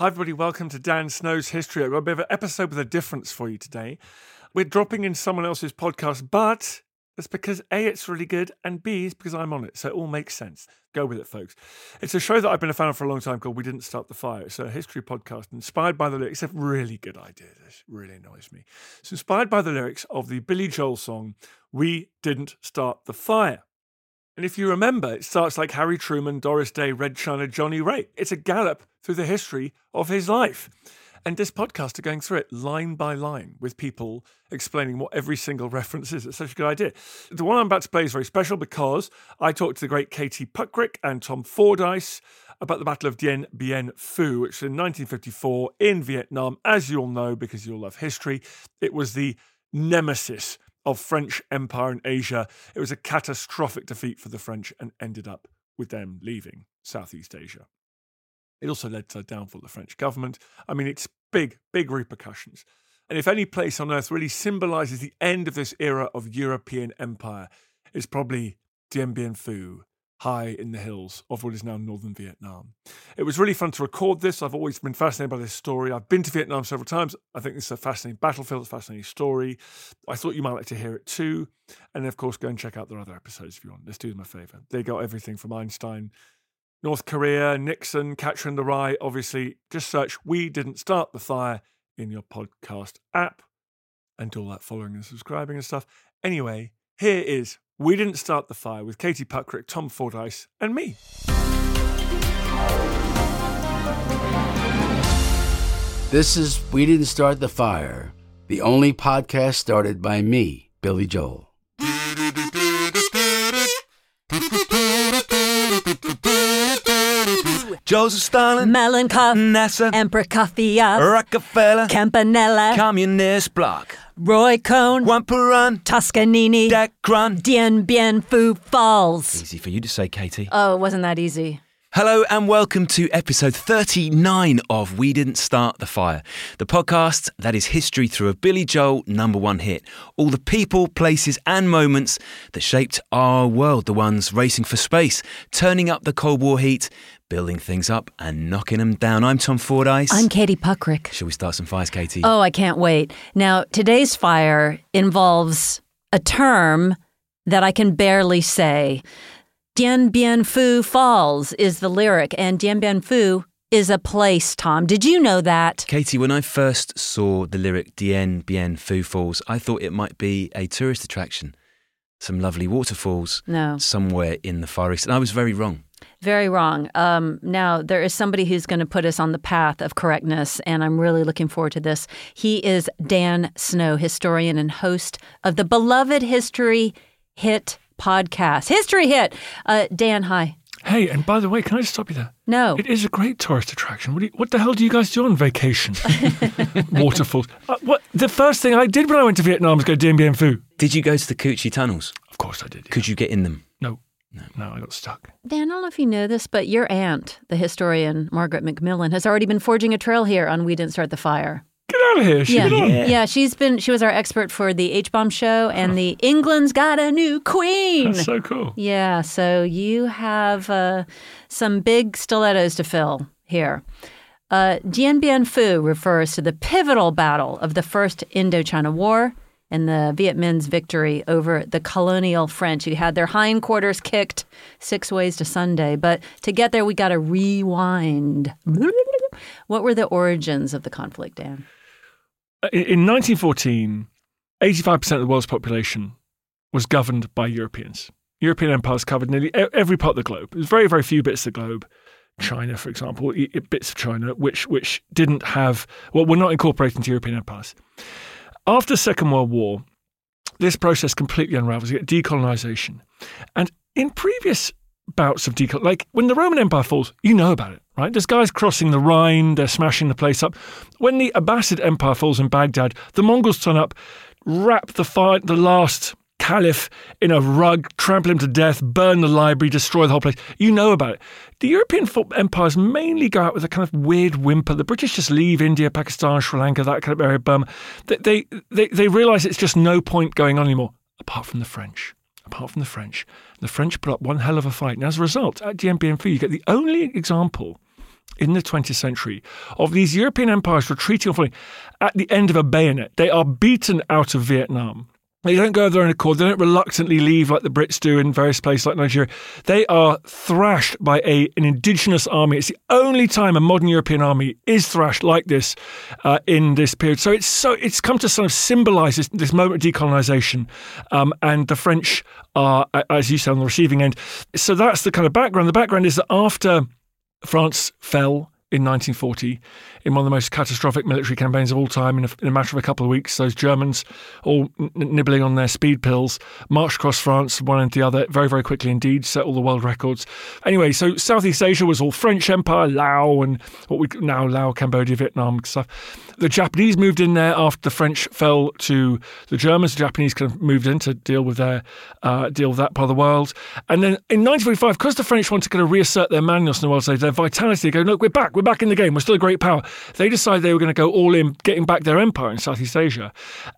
Hi, everybody. Welcome to Dan Snow's History. I've got a bit of an episode with a difference for you today. We're dropping in someone else's podcast, but that's because A, it's really good, and B, it's because I'm on it. So it all makes sense. Go with it, folks. It's a show that I've been a fan of for a long time called We Didn't Start the Fire. It's a history podcast inspired by the lyrics. It's a really good idea. This really annoys me. It's inspired by the lyrics of the Billy Joel song, We Didn't Start the Fire. And if you remember, it starts like Harry Truman, Doris Day, Red China, Johnny Ray. It's a gallop through the history of his life. And this podcast are going through it line by line with people explaining what every single reference is. It's such a good idea. The one I'm about to play is very special because I talked to the great Katie Puckrick and Tom Fordyce about the Battle of Dien Bien Phu, which in 1954 in Vietnam. As you all know, because you all love history, it was the nemesis of French empire in Asia. It was a catastrophic defeat for the French and ended up with them leaving Southeast Asia. It also led to the downfall of the French government. I mean, it's big, big repercussions. And if any place on earth really symbolizes the end of this era of European empire, it's probably Dien Bien Phu, high in the hills of what is now northern Vietnam. It was really fun to record this. I've always been fascinated by this story. I've been to Vietnam several times. I think this is a fascinating battlefield, it's a fascinating story. I thought you might like to hear it too. And of course, go and check out their other episodes if you want. Let's do them a favor. They got everything from Einstein, North Korea, Nixon, Catcher in the Rye. Obviously, just search We Didn't Start the Fire in your podcast app and do all that following and subscribing and stuff. Anyway, here is We Didn't Start the Fire with Katie Puckrick, Tom Fordyce, and me. This is We Didn't Start the Fire, the only podcast started by me, Billy Joel. Joseph Stalin, Malenkov, NASA, Emperor Kofiev, Rockefeller, Campanella, Communist Bloc, Roy Cohn, Wampuran, Toscanini, Dak Grun. Dien Bien Phu Falls. Easy for you to say, Katie. Oh, it wasn't that easy. Hello and welcome to episode 39 of We Didn't Start the Fire, the podcast that is history through a Billy Joel number one hit. All the people, places, and moments that shaped our world, the ones racing for space, turning up the Cold War heat, building things up, and knocking them down. I'm Tom Fordyce. I'm Katie Puckrick. Shall we start some fires, Katie? Oh, I can't wait. Now, today's fire involves a term that I can barely say. Dien Bien Phu Falls is the lyric, and Dien Bien Phu is a place, Tom. Did you know that? Katie, when I first saw the lyric Dien Bien Phu Falls, I thought it might be a tourist attraction. Some lovely waterfalls No. somewhere in the Far East. And I was very wrong. Very wrong. Um, now, there is somebody who's going to put us on the path of correctness, and I'm really looking forward to this. He is Dan Snow, historian and host of the beloved History Hit podcast. History Hit. Uh, Dan, hi. Hey, and by the way, can I just stop you there? No. It is a great tourist attraction. What, do you, what the hell do you guys do on vacation? Waterfalls. Uh, what the first thing I did when I went to Vietnam was go Dien Bien Phu. Did you go to the Coochie tunnels? Of course I did. yeah. Could you get in them? No, no, I got stuck. Dan, I don't know if you know this, but your aunt, the historian Margaret McMillan, has already been forging a trail here on We Didn't Start the Fire. Get out of here. She Yeah. get on. yeah, She's been she was our expert for the H bomb show and the England's got a new queen. That's so cool. Yeah, so you have uh, some big stilettos to fill here. Uh, Dien Bien Phu refers to the pivotal battle of the First Indochina War and the Viet Minh's victory over the colonial French, who had their hindquarters kicked six ways to Sunday. But to get there, we got to rewind. What were the origins of the conflict, Dan? Uh, in 1914, 85% of the world's population was governed by Europeans. European empires covered nearly every part of the globe. There's very, very few bits of the globe. China, for example, bits of China which which didn't have well, were not incorporated into European empires. After Second World War, this process completely unravels. You get decolonization, and in previous bouts of decol, like when the Roman Empire falls, you know about it, right? There's guys crossing the Rhine, they're smashing the place up. When the Abbasid Empire falls in Baghdad, the Mongols turn up, wrap the fi- the last caliph in a rug, trample him to death, burn the library, destroy the whole place. You know about it. The European empires mainly go out with a kind of weird whimper. The British just leave India, Pakistan, Sri Lanka, that kind of area, Burma. They they they, they realise it's just no point going on anymore, apart from the French. Apart from the French, the French put up one hell of a fight, and as a result, at Phu, you get the only example in the 20th century of these European empires retreating or falling at the end of a bayonet. They are beaten out of Vietnam. They don't go there in accord. They don't reluctantly leave like the Brits do in various places like Nigeria. They are thrashed by a, an indigenous army. It's the only time a modern European army is thrashed like this uh, in this period. So it's so it's come to sort of symbolise this, this moment of decolonization, um, and the French are, as you say, on the receiving end. So that's the kind of background. The background is that after France fell in 1940 in one of the most catastrophic military campaigns of all time. In a, in a matter of a couple of weeks, those Germans, all n- nibbling on their speed pills, marched across France, one into the other, very, very quickly indeed, set all the world records. Anyway, so Southeast Asia was all French Empire, Lao, and what we now Lao, Cambodia, Vietnam stuff. The Japanese moved in there after the French fell to the Germans. The Japanese kind of moved in to deal with their uh, deal with that part of the world. And then in 1945, because the French wanted to kind of reassert their manliness in the world, so their vitality, they go, look, we're back, we're back in the game, we're still a great power. They decided they were going to go all in, getting back their empire in Southeast Asia,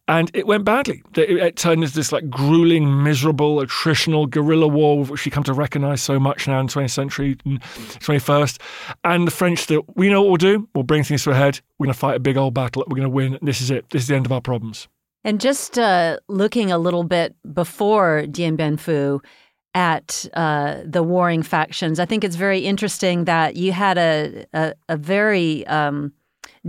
and it went badly. It, it turned into this like grueling, miserable, attritional guerrilla war, which we come to recognise so much now in the 20th century, and 21st. And the French thought, we know what we'll do. We'll bring things to a head. We're going to fight a big old battle. We're going to win. This is it. This is the end of our problems. And just uh, looking a little bit before Dien Bien Phu at uh, the warring factions, I think it's very interesting that you had a a, a very um,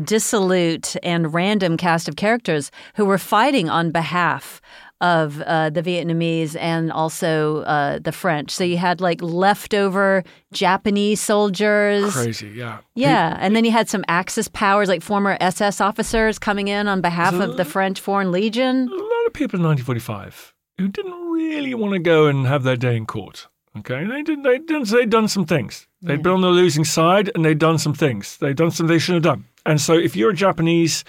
dissolute and random cast of characters who were fighting on behalf of uh, the Vietnamese and also uh, the French. So you had like leftover Japanese soldiers. Crazy, yeah. Yeah, and then you had some Axis powers, like former SS officers, coming in on behalf of the French Foreign Legion. a lot of people in 1945 who didn't really want to go and have their day in court. Okay, they did. They done. They'd done some things. They'd been on the losing side, and they'd done some things. They'd done some they shouldn't have done. And so, if you're a Japanese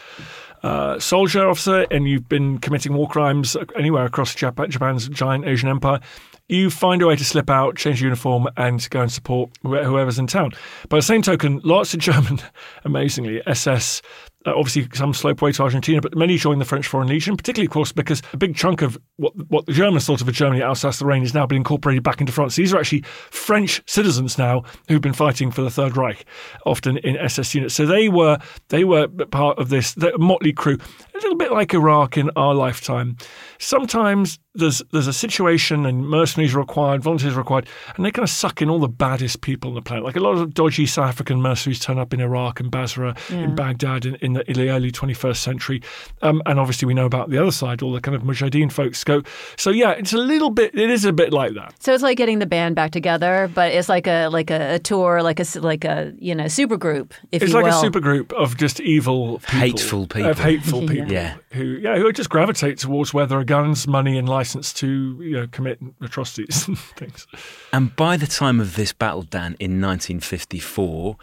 uh, soldier officer and you've been committing war crimes anywhere across Jap- Japan's giant Asian empire, you find a way to slip out, change your uniform, and go and support wh- whoever's in town. By the same token, lots of German, amazingly, SS, Uh, obviously some slope away to Argentina, but many joined the French Foreign Legion, particularly, of course, because a big chunk of what, what the Germans thought of as Germany, Alsace-Lorraine, has now been incorporated back into France. These are actually French citizens now who've been fighting for the Third Reich, often in SS units. So they were they were part of this motley crew, a little bit like Iraq in our lifetime. Sometimes there's there's a situation and mercenaries are required, volunteers are required, and they kind of suck in all the baddest people on the planet. Like a lot of dodgy South African mercenaries turn up in Iraq and Basra, in Baghdad in, in, the, in the early 21st century, um, and obviously we know about the other side, all the kind of Mujahideen folks go. So yeah, it's a little bit, it is a bit like that. So it's like getting the band back together, but it's like a like a, a tour, like a s- like a you know super group, if It's you like will. a super group of just evil, people, Hateful people. of hateful people, Yeah. who yeah, who just gravitate towards where there are guns, money, and license to you know commit atrocities and things. And by the time of this battle, Dan, in 1954,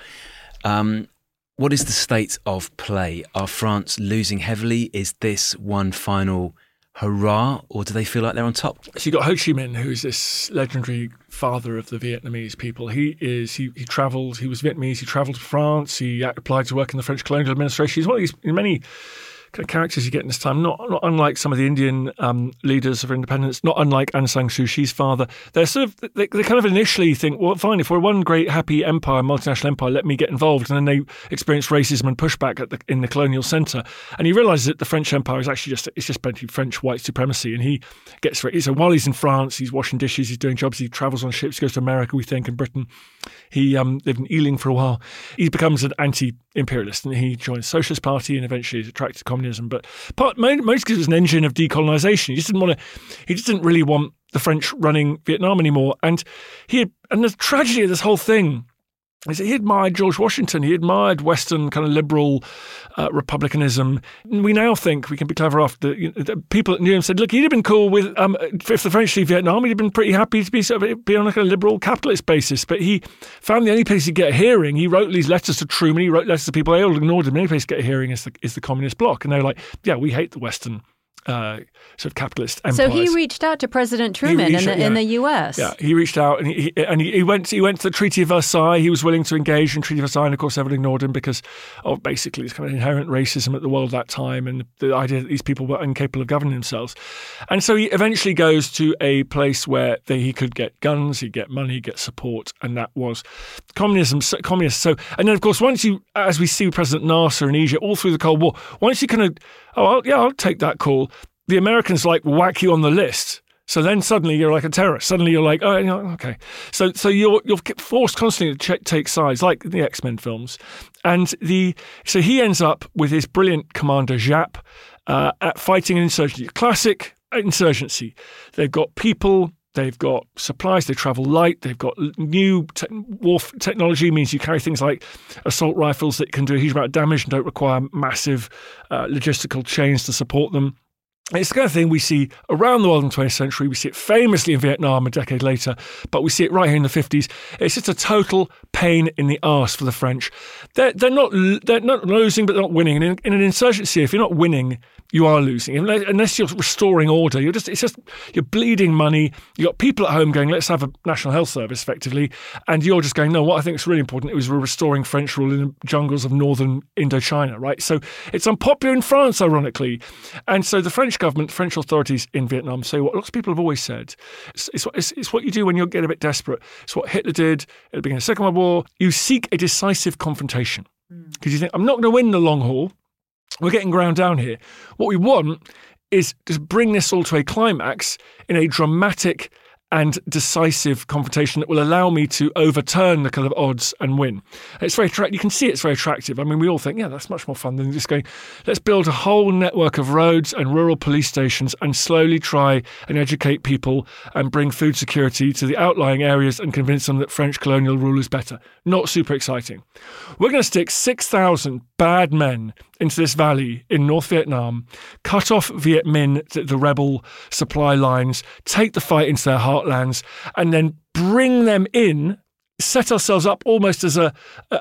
um, what is the state of play? Are France losing heavily? Is this one final hurrah, or do they feel like they're on top? So you got Ho Chi Minh, who's this legendary father of the Vietnamese people. He is he he travelled. He was Vietnamese. He travelled to France. He applied to work in the French colonial administration. He's one of these many characters you get in this time. Not, not unlike some of the Indian um, leaders of independence, not unlike Aung San Suu Kyi's father. They're sort of they, they kind of initially think, well, fine, if we're one great happy empire, multinational empire, let me get involved, and then they experience racism and pushback the, in the colonial centre, and he realises that the French empire is actually just it's just basically French white supremacy, and he gets so while he's in France, he's washing dishes, he's doing jobs, he travels on ships, goes to America, we think, and Britain. He um, lived in Ealing for a while. He becomes an anti-imperialist, and he joins Socialist Party, and eventually is attracted to communism. But part most because it was an engine of decolonisation. He just didn't want to. He just didn't really want the French running Vietnam anymore. And he had, and the tragedy of this whole thing he admired George Washington. He admired Western kind of liberal uh, republicanism. We now think we can be clever after you know, the people that knew him said, look, he'd have been cool with um, if the French leave Vietnam. He'd have been pretty happy to be sort of, be on like a liberal capitalist basis. But he found the only place he'd get a hearing. He wrote these letters to Truman. He wrote letters to people. They all ignored him. The only place to get a hearing is the, is the communist bloc. And they're like, yeah, we hate the Western uh, sort of capitalist empires. So he reached out to President Truman in, the, yeah. in the U.S. Yeah, he reached out and he, and he, he, went he went to the Treaty of Versailles. He was willing to engage in Treaty of Versailles, and of course, everyone ignored him because of basically this kind of inherent racism at the world at that time and the idea that these people were incapable of governing themselves. And so he eventually goes to a place where they, he could get guns, he'd get money, he'd get support, and that was communism. Communist. So, and then of course, once you, as we see with President Nasser in Egypt, all through the Cold War, once you kind of, oh, I'll, yeah, I'll take that call the Americans like whack you on the list. So then suddenly you're like a terrorist. Suddenly you're like, oh, okay. So so you're you're forced constantly to take sides, like the X Men films. And the so he ends up with his brilliant commander Giap uh, at fighting an insurgency, classic insurgency. They've got people. They've got supplies. They travel light. They've got new te- warf technology. Means you carry things like assault rifles that can do a huge amount of damage and don't require massive uh, logistical chains to support them. It's the kind of thing we see around the world in the 20th century. We see it famously in Vietnam a decade later, but we see it right here in the 50s. It's just a total pain in the arse for the French. They're, they're not they're not losing, but they're not winning. And in, in an insurgency, if you're not winning, you are losing unless you're restoring order. You're just it's just you're bleeding money. You've got people at home going, let's have a national health service, effectively, and you're just going, no. What I think is really important it was restoring French rule in the jungles of northern Indochina, right? So it's unpopular in France, ironically, and so the French government, French authorities in Vietnam say what lots of people have always said. It's, it's, it's, it's what you do when you get a bit desperate. It's what Hitler did at the beginning of the Second World War. You seek a decisive confrontation hmm. because you think I'm not going to win the long haul. We're getting ground down here. What we want is to bring this all to a climax in a dramatic and decisive confrontation that will allow me to overturn the kind of odds and win. It's very attractive. You can see it's very attractive. I mean, we all think, yeah, that's much more fun than just going, let's build a whole network of roads and rural police stations and slowly try and educate people and bring food security to the outlying areas and convince them that French colonial rule is better. Not super exciting. We're going to stick 6,000 bad men into this valley in North Vietnam, cut off Viet Minh, the rebel supply lines, take the fight into their heartlands, and then bring them in, set ourselves up almost as a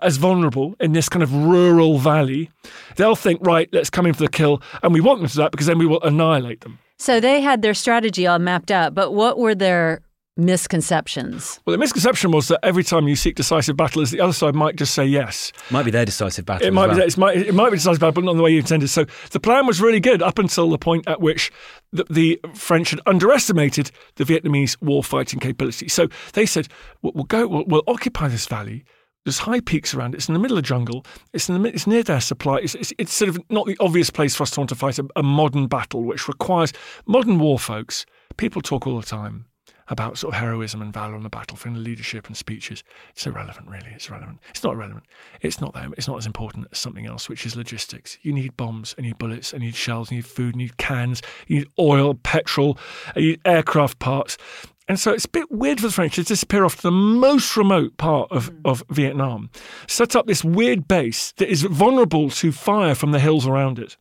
as vulnerable in this kind of rural valley. They'll think, right, let's come in for the kill, and we want them to do that because then we will annihilate them. So they had their strategy all mapped out, but what were their misconceptions? Well, the misconception was that every time you seek decisive battle, the other side might just say yes. Might be their decisive battle. It might well. be. It might, it might be decisive battle, but not the way you intended. So the plan was really good up until the point at which the, the French had underestimated the Vietnamese war fighting capability. So they said, "We'll, we'll go. We'll, we'll occupy this valley." There's high peaks around it. It's in the middle of the jungle. It's in the, it's near their supply. It's, it's, it's sort of not the obvious place for us to want to fight a, a modern battle, which requires modern war folks. People talk all the time about sort of heroism and valor on the battlefield and leadership and speeches. It's irrelevant, really. It's irrelevant. It's not irrelevant. It's not that. It's not as important as something else, which is logistics. You need bombs, and you need bullets, and you need shells, and you need food, and you need cans, you need oil, petrol, and you need aircraft parts. And so it's a bit weird for the French to disappear off to the most remote part of, mm. of Vietnam, set up this weird base that is vulnerable to fire from the hills around it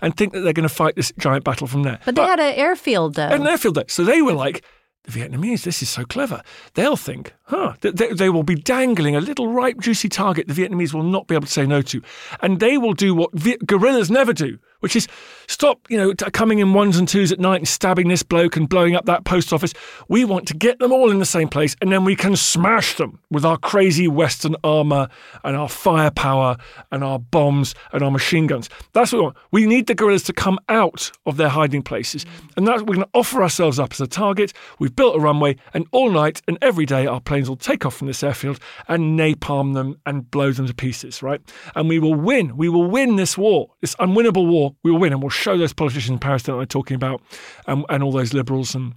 and think that they're going to fight this giant battle from there. But they had an airfield, though. An airfield there. So they were like, the Vietnamese, this is so clever. They'll think, huh, they, they, will be dangling a little ripe, juicy target the Vietnamese will not be able to say no to. And they will do what vi- guerrillas never do, which is stop, you know, coming in ones and twos at night and stabbing this bloke and blowing up that post office. We want to get them all in the same place and then we can smash them with our crazy Western armor and our firepower and our bombs and our machine guns. That's what we want. We need the guerrillas to come out of their hiding places. And that's we're going to offer ourselves up as a target. We've built a runway and all night and every day our planes will take off from this airfield and napalm them and blow them to pieces, right? And we will win. We will win this war, this unwinnable war. We will win, and we'll show those politicians in Paris that I'm talking about, and, and all those liberals and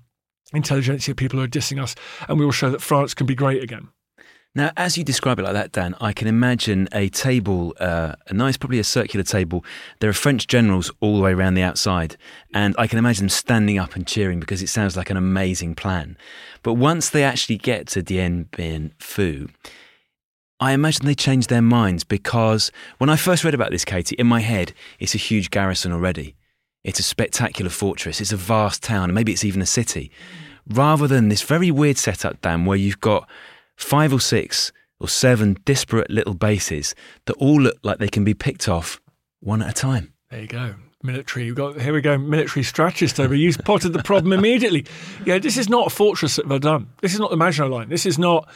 intelligentsia people who are dissing us, and we will show that France can be great again. Now, as you describe it like that, Dan, I can imagine a table, uh, a nice, probably a circular table. There are French generals all the way around the outside, and I can imagine them standing up and cheering because it sounds like an amazing plan. But once they actually get to Dien Bien Phu, I imagine they changed their minds because when I first read about this, Katie, in my head, it's a huge garrison already. It's a spectacular fortress. It's a vast town. Maybe it's even a city. Rather than this very weird setup, Dan, where you've got five or six or seven disparate little bases that all look like they can be picked off one at a time. There you go. Military. We've got here we go. Military strategist over. You spotted the problem immediately. Yeah, this is not a fortress at Verdun. This is not the Maginot Line. This is not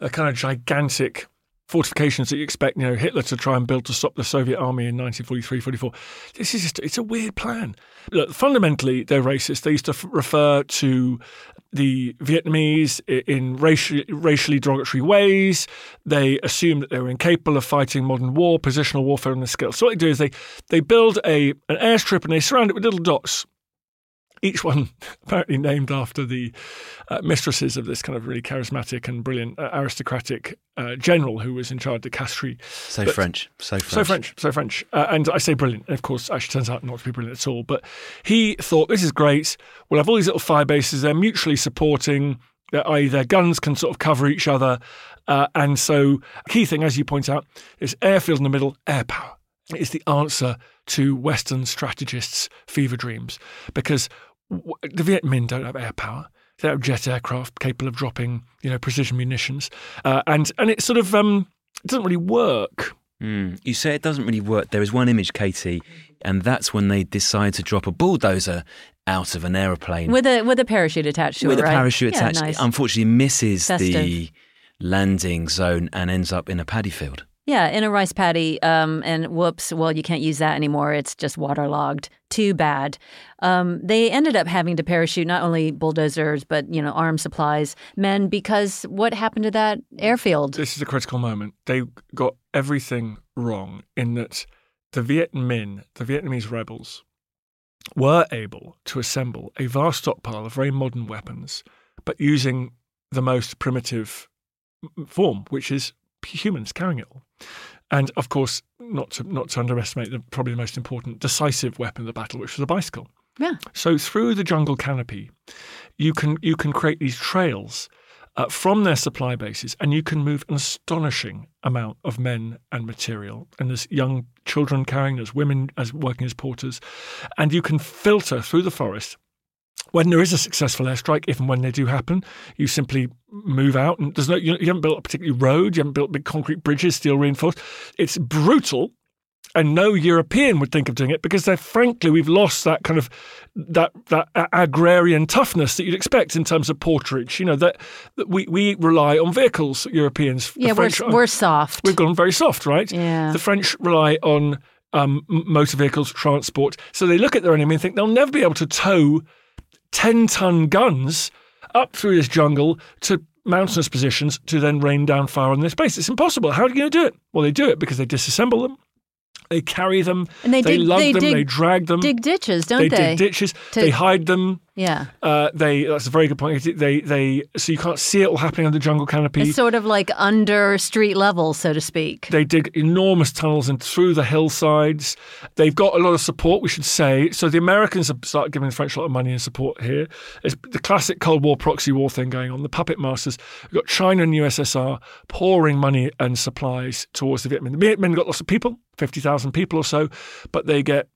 a kind of gigantic fortifications that you expect, you know, Hitler to try and build to stop the Soviet army in 1943, 44. This is just, it's a weird plan. Look, fundamentally, they're racist. They used to f- refer to the Vietnamese in racially, racially derogatory ways. They assumed that they were incapable of fighting modern war, positional warfare on the scale. So what they do is they, they build a, an airstrip and they surround it with little dots each one apparently named after the uh, mistresses of this kind of really charismatic and brilliant uh, aristocratic uh, general who was in charge of the Castries. So but, French, so French, so French, so French. Uh, and I say brilliant. And of course, actually turns out not to be brilliant at all. But he thought this is great. We'll have all these little fire bases. They're mutually supporting. I.e., their guns can sort of cover each other. Uh, and so, a key thing, as you point out, is airfield in the middle, air power. It's the answer to Western strategists' fever dreams because the Viet Minh don't have air power. They have jet aircraft capable of dropping, you know, precision munitions, uh, and and it sort of um, it doesn't really work. Mm. You say it doesn't really work. There is one image, Katie, and that's when they decide to drop a bulldozer out of an aeroplane with a with a parachute attached to with it. With a parachute yeah, attached. Nice. Unfortunately, misses Festive. the landing zone and ends up in a paddy field. Yeah, in a rice paddy, um, and whoops, well, you can't use that anymore. It's just waterlogged. Too bad. Um, they ended up having to parachute not only bulldozers, but, you know, armed supplies, men, because what happened to that airfield? This is a critical moment. They got everything wrong in that the Viet Minh, the Vietnamese rebels, were able to assemble a vast stockpile of very modern weapons, but using the most primitive form, which is humans carrying it all. And of course, not to not to underestimate the probably the most important decisive weapon of the battle, which was a bicycle. Yeah. So through the jungle canopy, you can you can create these trails uh, from their supply bases, and you can move an astonishing amount of men and material. And there's young children carrying, there's women as working as porters, and you can filter through the forest when there is a successful airstrike, if and when they do happen, you simply move out, and there's no you, you haven't built a particular road, you haven't built big concrete bridges, steel reinforced. It's brutal, and no European would think of doing it because they're frankly we've lost that kind of that that agrarian toughness that you'd expect in terms of porterage. You know that, that we we rely on vehicles, Europeans. Yeah, we're, French, we're soft. We've gone very soft, right? Yeah. The French rely on um, motor vehicles, transport. So they look at their enemy and think they'll never be able to tow 10 ton guns up through this jungle to mountainous positions to then rain down fire on this base. It's impossible. How are you going to do it? Well, they do it because they disassemble them. They carry them. And they dig- lug they them. dig- they drag them. dig ditches, don't they? they? dig ditches. To- they hide them. Yeah. Uh, they. That's a very good point. They. They. So you can't see it all happening under jungle canopy. It's sort of like under street level, so to speak. They dig enormous tunnels and through the hillsides. They've got a lot of support, we should say. So the Americans have started giving the French a lot of money and support here. It's the classic Cold War proxy war thing going on. The puppet masters. We've got China and USSR pouring money and supplies towards the Viet Minh. The Viet Minh got lots of people, 50,000 people or so, but they get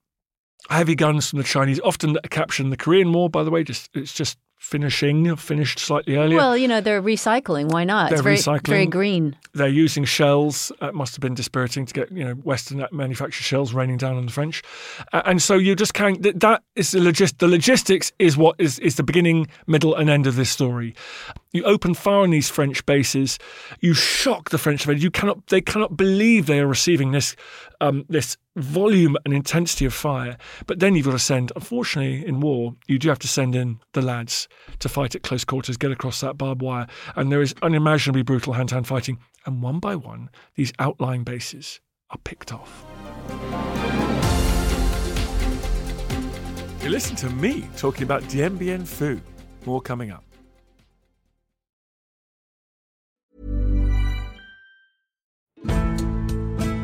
heavy guns from the Chinese, often captured in the Korean War, by the way. Just It's just finishing, finished slightly earlier. Well, you know, they're recycling. Why not? They're it's very, recycling. very green. They're using shells. It must have been dispiriting to get you know Western manufactured shells raining down on the French, uh, and so you just can't. That, that is the logist. The logistics is what is is the beginning, middle, and end of this story. You open fire on these French bases. You shock the French. You cannot. They cannot believe they are receiving this um, this volume and intensity of fire. But then you've got to send. Unfortunately, in war, you do have to send in the lads to fight at close quarters, get across that barbed wire, and there is unimaginably brutal hand-to-hand fighting. And one by one, these outlying bases are picked off. You listen to me talking about Dien Bien Phu. More coming up.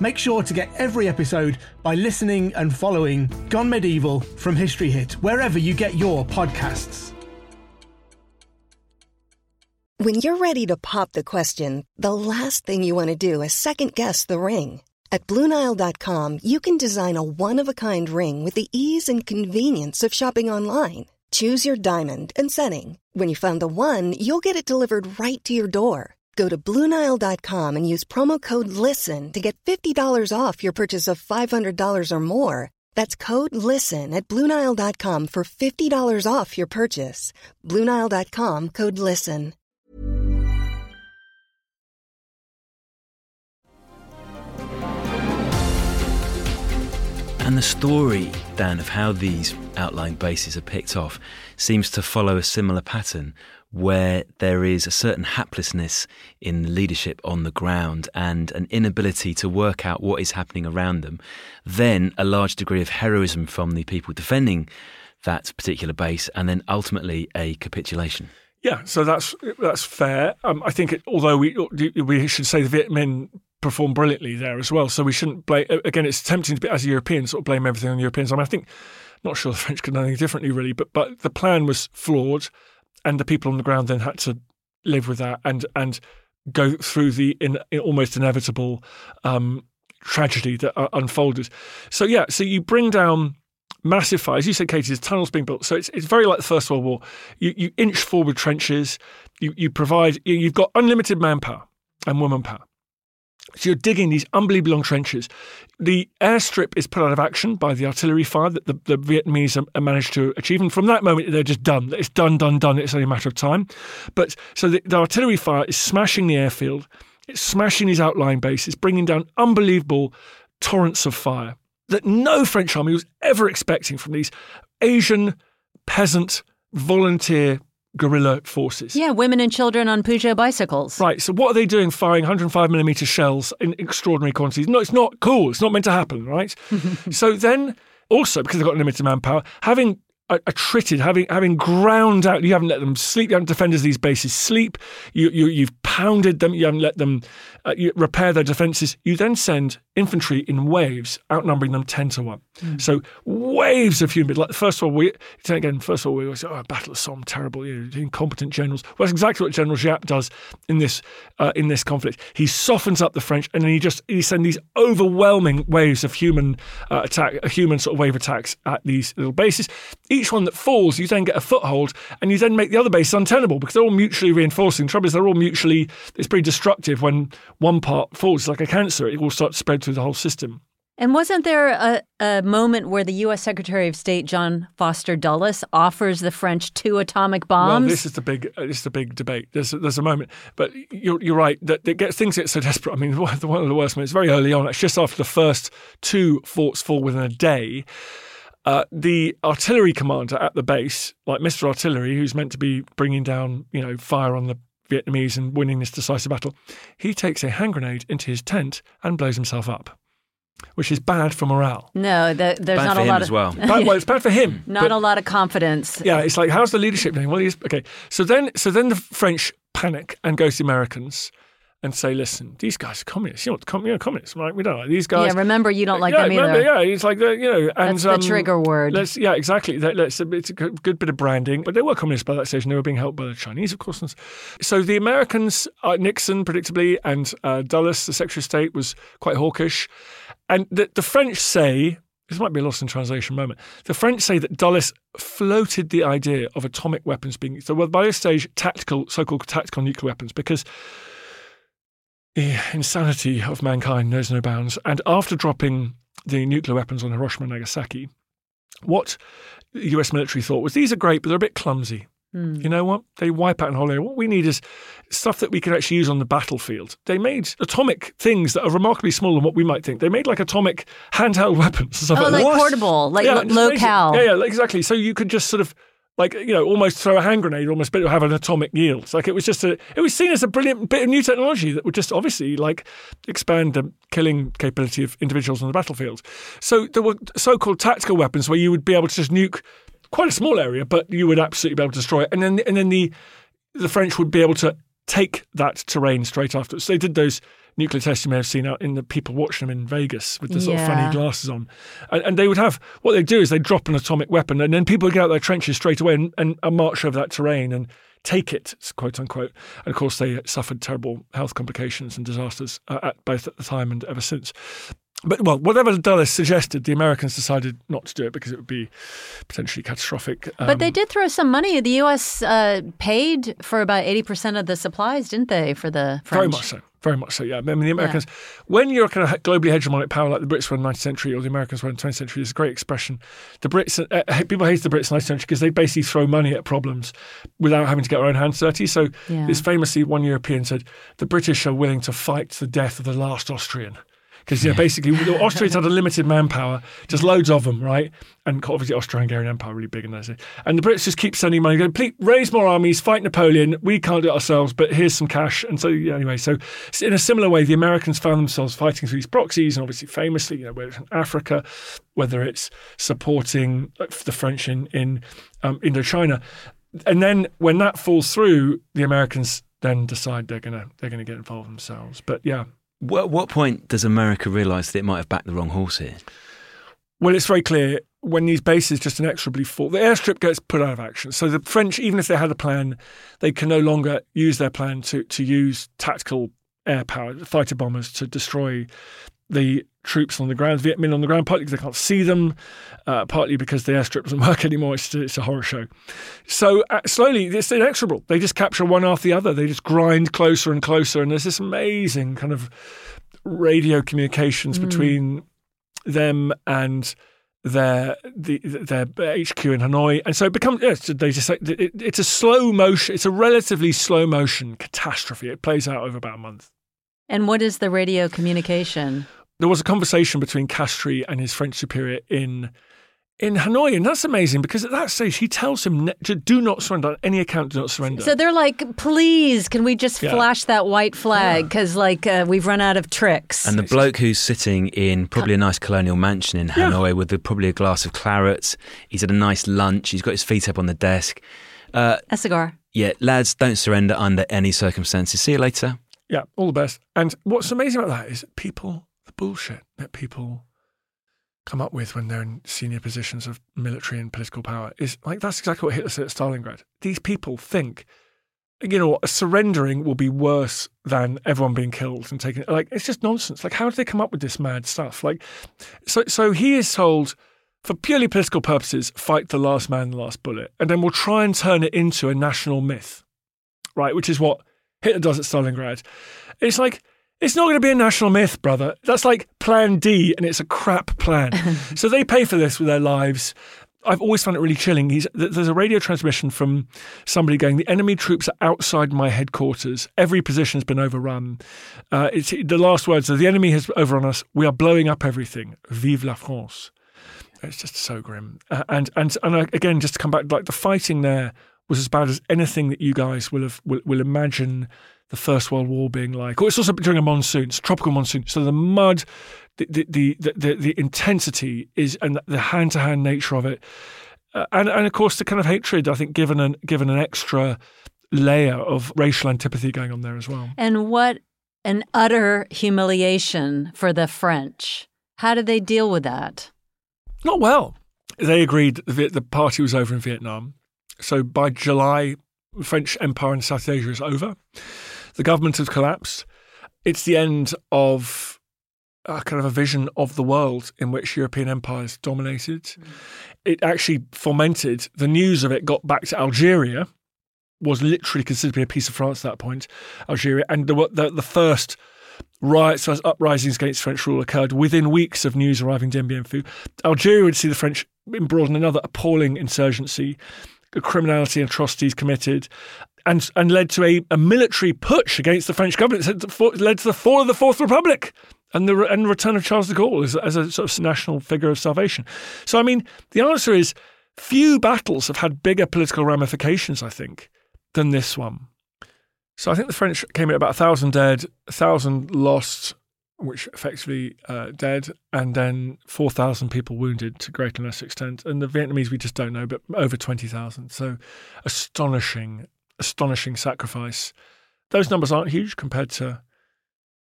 Make sure to get every episode by listening and following Gone Medieval from History Hit, wherever you get your podcasts. When you're ready to pop the question, the last thing you want to do is second guess the ring. At Bluenile.com, you can design a one of a kind ring with the ease and convenience of shopping online. Choose your diamond and setting. When you find the one, you'll get it delivered right to your door. Go to Bluenile.com and use promo code LISTEN to get $50 off your purchase of $500 or more. That's code LISTEN at Bluenile.com for $50 off your purchase. Bluenile.com code LISTEN. And the story, Dan, of how these outlying bases are picked off seems to follow a similar pattern where there is a certain haplessness in leadership on the ground and an inability to work out what is happening around them, then a large degree of heroism from the people defending that particular base, and then ultimately a capitulation. Yeah, so that's that's fair. Um, I think, it, although we we should say the Viet Minh performed brilliantly there as well, so we shouldn't blame. Again, it's tempting to be as a European sort of blame everything on Europeans. I mean, I think not sure the French could do anything differently, really, but but the plan was flawed and the people on the ground then had to live with that and and go through the in, in almost inevitable um, tragedy that uh, unfolded. So yeah, so you bring down massive fires. You said, Katie, there's tunnels being built. So it's it's very like the First World War. You you inch forward trenches. You you provide. You've got unlimited manpower and woman power. So you're digging these unbelievably long trenches. The airstrip is put out of action by the artillery fire that the, the Vietnamese have managed to achieve. And from that moment, they're just done. It's done, done, done. It's only a matter of time. But so the, the artillery fire is smashing the airfield. It's smashing these outlying bases, bringing down unbelievable torrents of fire that no French army was ever expecting from these Asian peasant volunteer guerrilla forces. Yeah, women and children on Peugeot bicycles. Right. So what are they doing? Firing 105 millimeter shells in extraordinary quantities? No, it's not cool. It's not meant to happen, right? so then, also because they've got limited manpower, having attrited, having having ground out. You haven't let them sleep. You haven't defended these bases sleep. You, you you've pounded them. You haven't let them uh, repair their defences. You then send infantry in waves, outnumbering them ten to one. Mm. So waves of human. Like first of all, we again. First of all, we always say, "Oh, Battle of Somme, terrible, you know, incompetent generals." Well, that's exactly what General Giap does in this uh, in this conflict. He softens up the French, and then he just he sends these overwhelming waves of human uh, attack, a human sort of wave attacks at these little bases each one that falls, you then get a foothold, and you then make the other base untenable because they're all mutually reinforcing. The trouble is, they're all mutually, it's pretty destructive when one part falls. It's like a cancer, it will start to spread through the whole system. And wasn't there a, a moment where the U.S. Secretary of State John Foster Dulles offers the French two atomic bombs? Well, this is the big, uh, this is the big debate. There's, there's a moment, but you're, you're right that it gets things get so desperate. I mean, one of the worst moments. Very early on, it's just after the first two forts fall within a day. Uh, the artillery commander at the base, like Mr. Artillery, who's meant to be bringing down, you know, fire on the Vietnamese and winning this decisive battle, he takes a hand grenade into his tent and blows himself up, which is bad for morale. No, the, there's bad not for a him lot as of well. Bad, well, it's bad for him. not but- a lot of confidence. yeah, it's like how's the leadership doing? Well, he's okay. So then, so then the French panic and go to the Americans, and say, listen, these guys are communists. You know, com- you know communists, right? We don't like these guys. yeah, remember you don't like yeah, them either. remember, yeah, it's like the, you know, and That's the um, trigger word. Let's, yeah, exactly. That, let's, it's a good, good bit of branding, but they were communists by that stage, and they were being helped by the Chinese, of course. So the Americans, uh, Nixon, predictably, and uh, Dulles, the Secretary of State, was quite hawkish, and the, the French say. This might be a lost in translation moment. The French say that Dulles floated the idea of atomic weapons being so. Well, by this stage, tactical, so-called tactical nuclear weapons, because the insanity of mankind knows no bounds. And after dropping the nuclear weapons on Hiroshima and Nagasaki, what the US military thought was these are great, but they're a bit clumsy. Hmm. You know what? They wipe out an whole area. What we need is stuff that we can actually use on the battlefield. They made atomic things that are remarkably smaller than what we might think. They made like atomic handheld weapons. Oh, like, like portable, like Yeah, lo- just low amazing. cal. Yeah, yeah, exactly. So you could just sort of like you know almost throw a hand grenade, almost but it'll have an atomic yield. Like it was just a it was seen as a brilliant bit of new technology that would just obviously like expand the killing capability of individuals on the battlefield. So there were so-called tactical weapons where you would be able to just nuke quite a small area, but you would absolutely be able to destroy it. And then and then the the French would be able to take that terrain straight after. So they did those nuclear tests you may have seen out in the people watching them in Vegas with the sort of funny glasses on. And, and they would have what they do is they drop an atomic weapon and then people would get out their trenches straight away and, and, and march over that terrain and take it, quote unquote. And of course, they suffered terrible health complications and disasters uh, at both at the time and ever since. But well, whatever Dulles suggested, the Americans decided not to do it because it would be potentially catastrophic. but they Um, did throw some money. The U.S. Uh, paid for about 80% of the supplies, didn't they, for the French? Very much so. Very much so, yeah. I mean, the Americans, when you're a kind of globally hegemonic power like the Brits were in the 19th century or the Americans were in the 20th century, there's a great expression. The Brits, uh, people hate the Brits in the 19th century because they basically throw money at problems without having to get their own hands dirty. So, Yeah. this famously, one European said, the British are willing to fight to the death of the last Austrian. Because know, basically, the Austrians had a limited manpower, just loads of them, right? And obviously, Austro-Hungarian Empire really big in those days. And the Brits just keep sending money, going, please raise more armies, fight Napoleon. We can't do it ourselves, but here's some cash. And so yeah, anyway, so in a similar way, the Americans found themselves fighting through these proxies, and obviously, famously, you know, whether it's in Africa, whether it's supporting the French in in um, Indochina, and then when that falls through, the Americans then decide they're gonna they're gonna get involved themselves. But yeah. What, what point does America realise that it might have backed the wrong horse here? Well, it's very clear when these bases just inexorably fall, the airstrip gets put out of action. So the French, even if they had a plan, they can no longer use their plan to to use tactical air power, fighter bombers to destroy the troops on the ground, Viet Minh on the ground, partly because they can't see them, uh, partly because the airstrip doesn't work anymore. It's, it's a horror show. So uh, slowly, it's inexorable. They just capture one after the other. They just grind closer and closer. And there's this amazing kind of radio communications between them and their the, their HQ in Hanoi, and so it becomes yes, they just say it, it's a slow motion. It's a relatively slow motion catastrophe. It plays out over about a month. And what is the radio communication? There was a conversation between Castries and his French superior in in Hanoi, and that's amazing because at that stage he tells him to do not surrender on any account. Do not surrender. So they're like, please, can we just Yeah. flash that white flag? Because, like, uh, we've run out of tricks. And the bloke who's sitting in probably a nice colonial mansion in Yeah. Hanoi with a, probably a glass of claret, he's had a nice lunch, he's got his feet up on the desk. Uh, a cigar. yeah, lads, don't surrender under any circumstances. See you later. Yeah, all the best. And what's amazing about that is people, the bullshit that people come up with when they're in senior positions of military and political power is like that's exactly what Hitler said at Stalingrad. These people think, you know, a surrendering will be worse than everyone being killed and taken. Like it's just nonsense. Like how did they come up with this mad stuff? Like, so so he is told. For purely political purposes, fight the last man, the last bullet, and then we'll try and turn it into a national myth, right? Which is what Hitler does at Stalingrad. It's like, it's not going to be a national myth, brother. That's like plan D, and it's a crap plan. so they pay for this with their lives. I've always found it really chilling. He's, there's a radio transmission from somebody going, The enemy troops are outside my headquarters. Every position's been overrun. Uh, it's, the last words are, The enemy has overrun us. We are blowing up everything. Vive la France. It's just so grim. Uh, and and and uh, again, just to come back, like the fighting there was as bad as anything that you guys will have will, will imagine the First World War being like. Or it's also during a monsoon, it's a tropical monsoon, so the mud, the the the the, the, the intensity is and the hand to hand nature of it, uh, and and of course the kind of hatred. I think given an given an extra layer of racial antipathy going on there as well. And what an utter humiliation for the French. How did they deal with that? Not well. They agreed that the party was over in Vietnam. So by July, French empire in South Asia is over. The government has collapsed. It's the end of a kind of a vision of the world in which European empires dominated. Mm. It actually fomented, the news of it got back to Algeria, was literally considered to be a piece of France at that point, Algeria. And the, the, the first riots, first uprisings against French rule occurred within weeks of news arriving Dien Bien Phu. Algeria would see the French embroiled in another appalling insurgency, criminality and atrocities committed. And, and led to a, a military push against the French government. It led to the fall of the Fourth Republic and the and return of Charles de Gaulle as, as a sort of national figure of salvation. So, I mean, the answer is few battles have had bigger political ramifications, I think, than this one. So I think the French came in about a thousand dead, a thousand lost, which effectively uh, dead, and then four thousand people wounded to greater or less extent. And the Vietnamese we just don't know, but over twenty thousand. So astonishing, astonishing sacrifice. Those numbers aren't huge compared to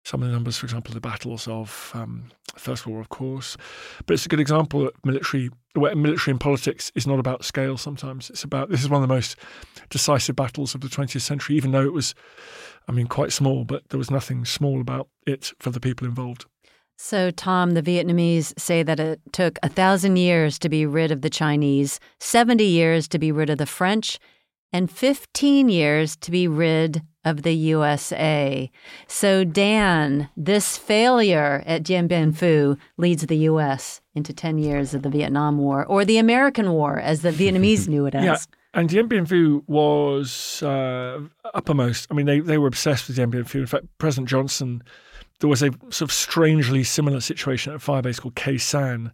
some of the numbers, for example, the battles of um, First War, of course. But it's a good example that military, where military and politics is not about scale sometimes. It's about, this is one of the most decisive battles of the 20th century, even though it was, I mean, quite small, but there was nothing small about it for the people involved. So, Tom, the Vietnamese say that it took a thousand years to be rid of the Chinese, 70 years to be rid of the French, and 15 years to be rid of the USA. So, Dan, this failure at Dien Bien Phu leads the U.S. into 10 years of the Vietnam War, or the American War, as the Vietnamese knew it as. Yeah. And Dien Bien Phu was uh, uppermost. I mean, they, they were obsessed with Dien Bien Phu. In fact, President Johnson, there was a sort of strangely similar situation at a firebase called Khe Sanh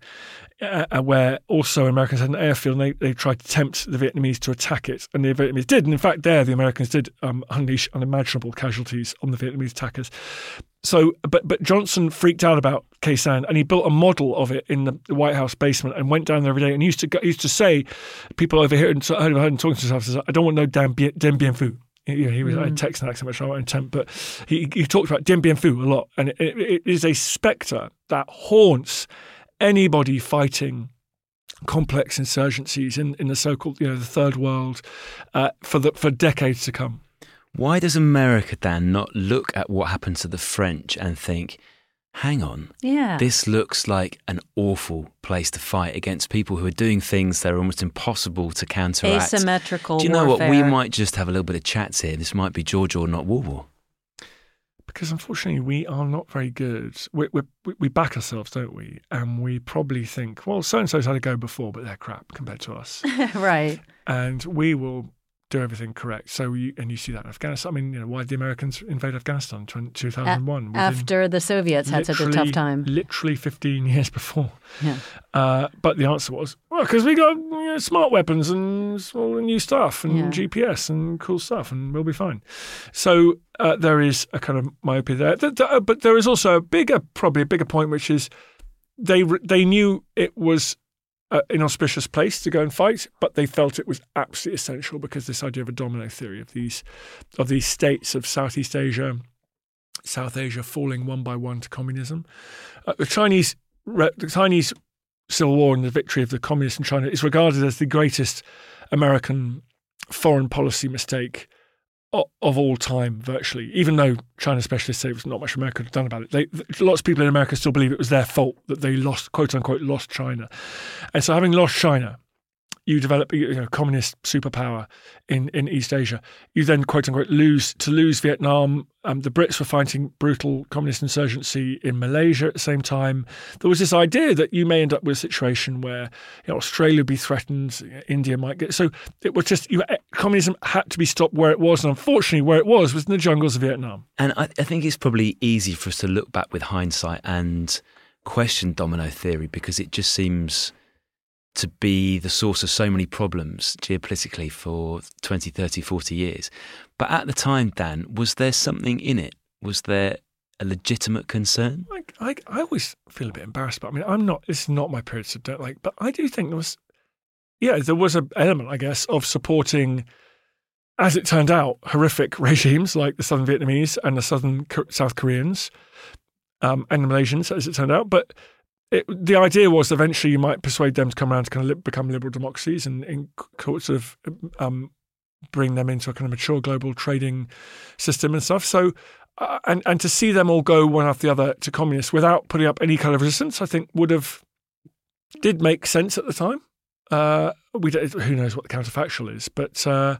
uh, uh, where also Americans had an airfield and they, they tried to tempt the Vietnamese to attack it. And the Vietnamese did. And in fact, there, the Americans did um, unleash unimaginable casualties on the Vietnamese attackers. So, but but Johnson freaked out about Khe Sanh and he built a model of it in the, White House basement and went down there every day and used to used to say, people over here and heard him talking to himself, I don't want no damn Dien Bien Phu. You know, he was mm. I Texan accent, which I won't attempt, but he, he talked about Dien Bien Phu a lot, and it, it, it is a spectre that haunts anybody fighting complex insurgencies in, in the so-called you know the third world uh, for the for decades to come. Why does America then not look at what happened to the French and think, hang on, yeah, this looks like an awful place to fight against people who are doing things that are almost impossible to counteract. Asymmetrical. Do you know warfare. what? We might just have a little bit of chats here. This might be George or not War War because unfortunately we are not very good. We, we, we back ourselves, don't we? And we probably think, well, so and so's had a go before, but they're crap compared to us. right. And we will do everything correct. So, you, and you see that in Afghanistan. I mean, you know, why did the Americans invade Afghanistan in 2001? A- after the Soviets had such a tough time. Literally 15 years before. Yeah. Uh, but the answer was, well, because we got you know, smart weapons and all the new stuff and yeah. GPS and cool stuff, and we'll be fine. So uh, there is a kind of myopia there. But there is also a bigger, probably a bigger point, which is they they knew it was uh, inauspicious place to go and fight, but they felt it was absolutely essential because this idea of a domino theory of these of these states of Southeast Asia, South Asia falling one by one to communism. Uh, the Chinese the Chinese Civil War and the victory of the communists in China is regarded as the greatest American foreign policy mistake of all time, virtually. Even though China specialists say there's not much America could done about it, they, lots of people in America still believe it was their fault that they lost, quote unquote, lost China. And so, having lost China, you develop a you know, communist superpower in, in East Asia. You then, quote unquote, lose to lose Vietnam. Um, the Brits were fighting brutal communist insurgency in Malaysia at the same time. There was this idea that you may end up with a situation where you know, Australia would be threatened, India might get. So it was just you, communism had to be stopped where it was, and unfortunately, where it was was in the jungles of Vietnam. And I, I think it's probably easy for us to look back with hindsight and question domino theory because it just seems to be the source of so many problems geopolitically for 20, 30, 40 years. But at the time, Dan, was there something in it? Was there a legitimate concern? I, I, I always feel a bit embarrassed, but I mean, I'm not, is not my period of don't like, but I do think there was, yeah, there was an element, I guess, of supporting as it turned out, horrific regimes like the Southern Vietnamese and the Southern South Koreans um, and the Malaysians, as it turned out. But it, the idea was eventually you might persuade them to come around to kind of li- become liberal democracies and, and sort of um, bring them into a kind of mature global trading system and stuff. So, uh, and and to see them all go one after the other to communists without putting up any kind of resistance, I think would have did make sense at the time. Uh, we who knows what the counterfactual is, but uh,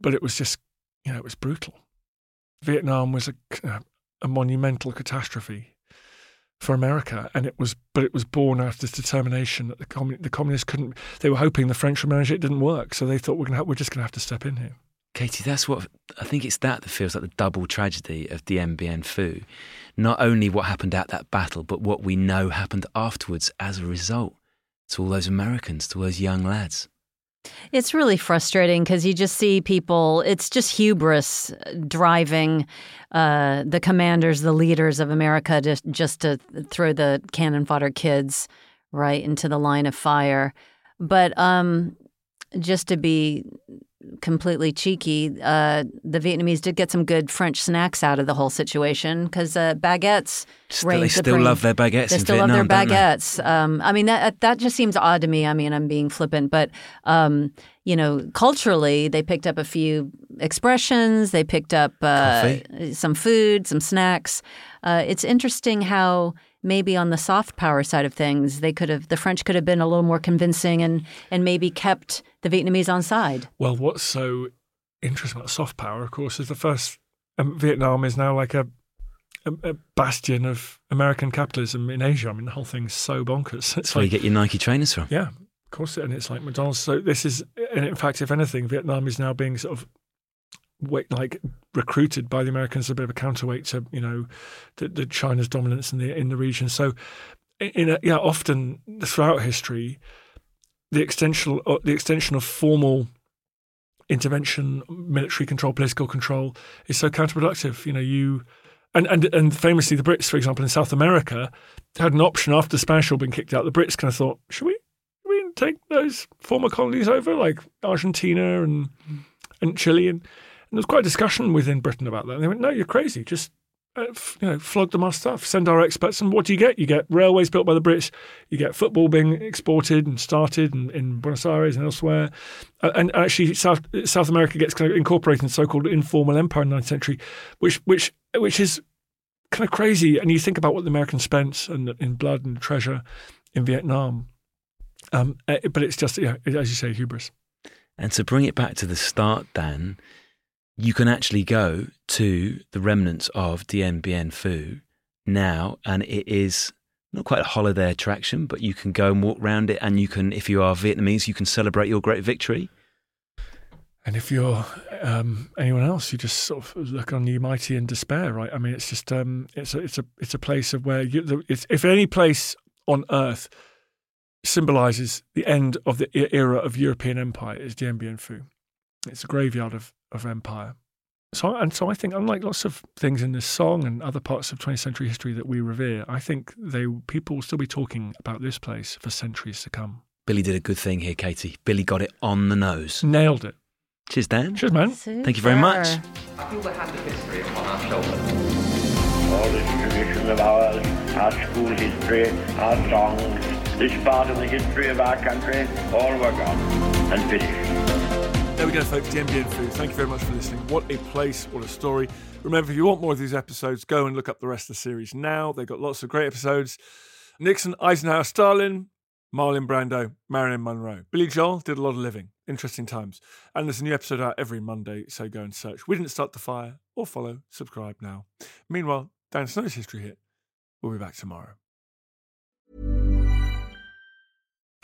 but it was just you know it was brutal. Vietnam was a, a monumental catastrophe for America, and it was but it was born out of this determination that the commun- the communists couldn't. They were hoping the French would manage it. It didn't work, so they thought we're gonna we're just gonna have to step in here. Katie, that's what I think it's that that feels like the double tragedy of the Dien Bien Phu. Not only what happened at that battle, but what we know happened afterwards as a result to all those Americans, to all those young lads. It's really frustrating because you just see people, it's just hubris driving uh, the commanders, the leaders of America to just to throw the cannon fodder kids right into the line of fire. But um, just to be completely cheeky, uh, the Vietnamese did get some good French snacks out of the whole situation because uh, baguettes. Still, they still love their baguettes. They still Vietnam, love their baguettes. Um, I mean, that that just seems odd to me. I mean, I'm being flippant, but um, you know, culturally, they picked up a few expressions. They picked up uh, some food, some snacks. Uh, it's interesting how maybe on the soft power side of things, they could have the French could have been a little more convincing and and maybe kept the Vietnamese on side. Well, what's so interesting about soft power, of course, is the first um, Vietnam is now like a, a, a bastion of American capitalism in Asia. I mean, the whole thing's so bonkers. It's That's where like, you get your Nike trainers from. yeah, of course, and it's like McDonald's. So this is, and in fact, if anything, Vietnam is now being sort of like recruited by the Americans as a bit of a counterweight to you know the, the China's dominance in the in the region. So, in a, yeah, often throughout history, the extension uh, the extension of formal intervention, military control, political control is so counterproductive. You know, you and and and famously, the Brits, for example, in South America, had an option after the Spanish had been kicked out. The Brits kind of thought, should we, should we take those former colonies over, like Argentina and and Chile, and there was quite a discussion within Britain about that. And they went, no, you're crazy. Just uh, f- you know, flog them our stuff, send our experts, and what do you get? You get railways built by the British, you get football being exported and started in, in Buenos Aires and elsewhere, uh, and actually South South America gets kind of incorporated in so-called informal empire in the 19th century, which which which is kind of crazy. And you think about what the Americans spent and in blood and treasure in Vietnam, um, uh, but it's just yeah, as you say, hubris. And to bring it back to the start, Dan, you can actually go to the remnants of Dien Bien Phu now, and it is not quite a holiday attraction, but you can go and walk around it, and you can, if you are Vietnamese, you can celebrate your great victory. And if you're um, anyone else, you just sort of look on you mighty in despair, right? I mean, it's just um, it's a it's a it's a place of where you, it's, if any place on earth symbolizes the end of the era of European empire, is Dien Bien Phu. It's a graveyard of, of empire. So and so, I think unlike lots of things in this song and other parts of 20th century history that we revere, I think they people will still be talking about this place for centuries to come. Billy did a good thing here, Katie. Billy got it on the nose. Nailed it. Cheers, Dan. Cheers, man. Thank you very much. I feel the hand of history upon our shoulders. All this tradition of ours, our school history, our songs, this part of the history of our country, all were gone and finished. There we go, folks. Dien Bien Phu. Thank you very much for listening. What a place, what a story. Remember, if you want more of these episodes, go and look up the rest of the series now. They've got lots of great episodes. Nixon, Eisenhower, Stalin, Marlon Brando, Marilyn Monroe. Billy Joel did a lot of living. Interesting times. And there's a new episode out every Monday, so go and search. We didn't start the fire, or follow, subscribe now. Meanwhile, Dan Snow's History Hit. We'll be back tomorrow.